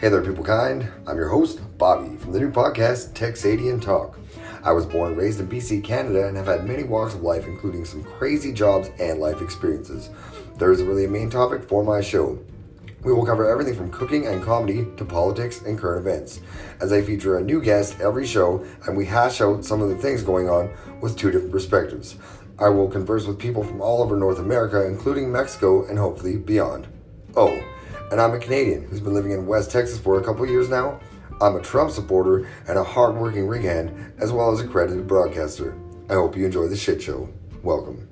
Hey there, people kind. I'm your host, Bobby, from the new podcast, Texadian Talk. I was born and raised in BC, Canada, and have had many walks of life, including some crazy jobs and life experiences. There isn't really a main topic for my show. We will cover everything from cooking and comedy to politics and current events, as I feature a new guest every show and we hash out some of the things going on with two different perspectives. I will converse with people from all over North America, including Mexico and hopefully beyond. Oh, and I'm a Canadian who's been living in West Texas for a couple years now. I'm a Trump supporter and a hardworking rig hand, as well as a credited broadcaster. I hope you enjoy the shit show. Welcome.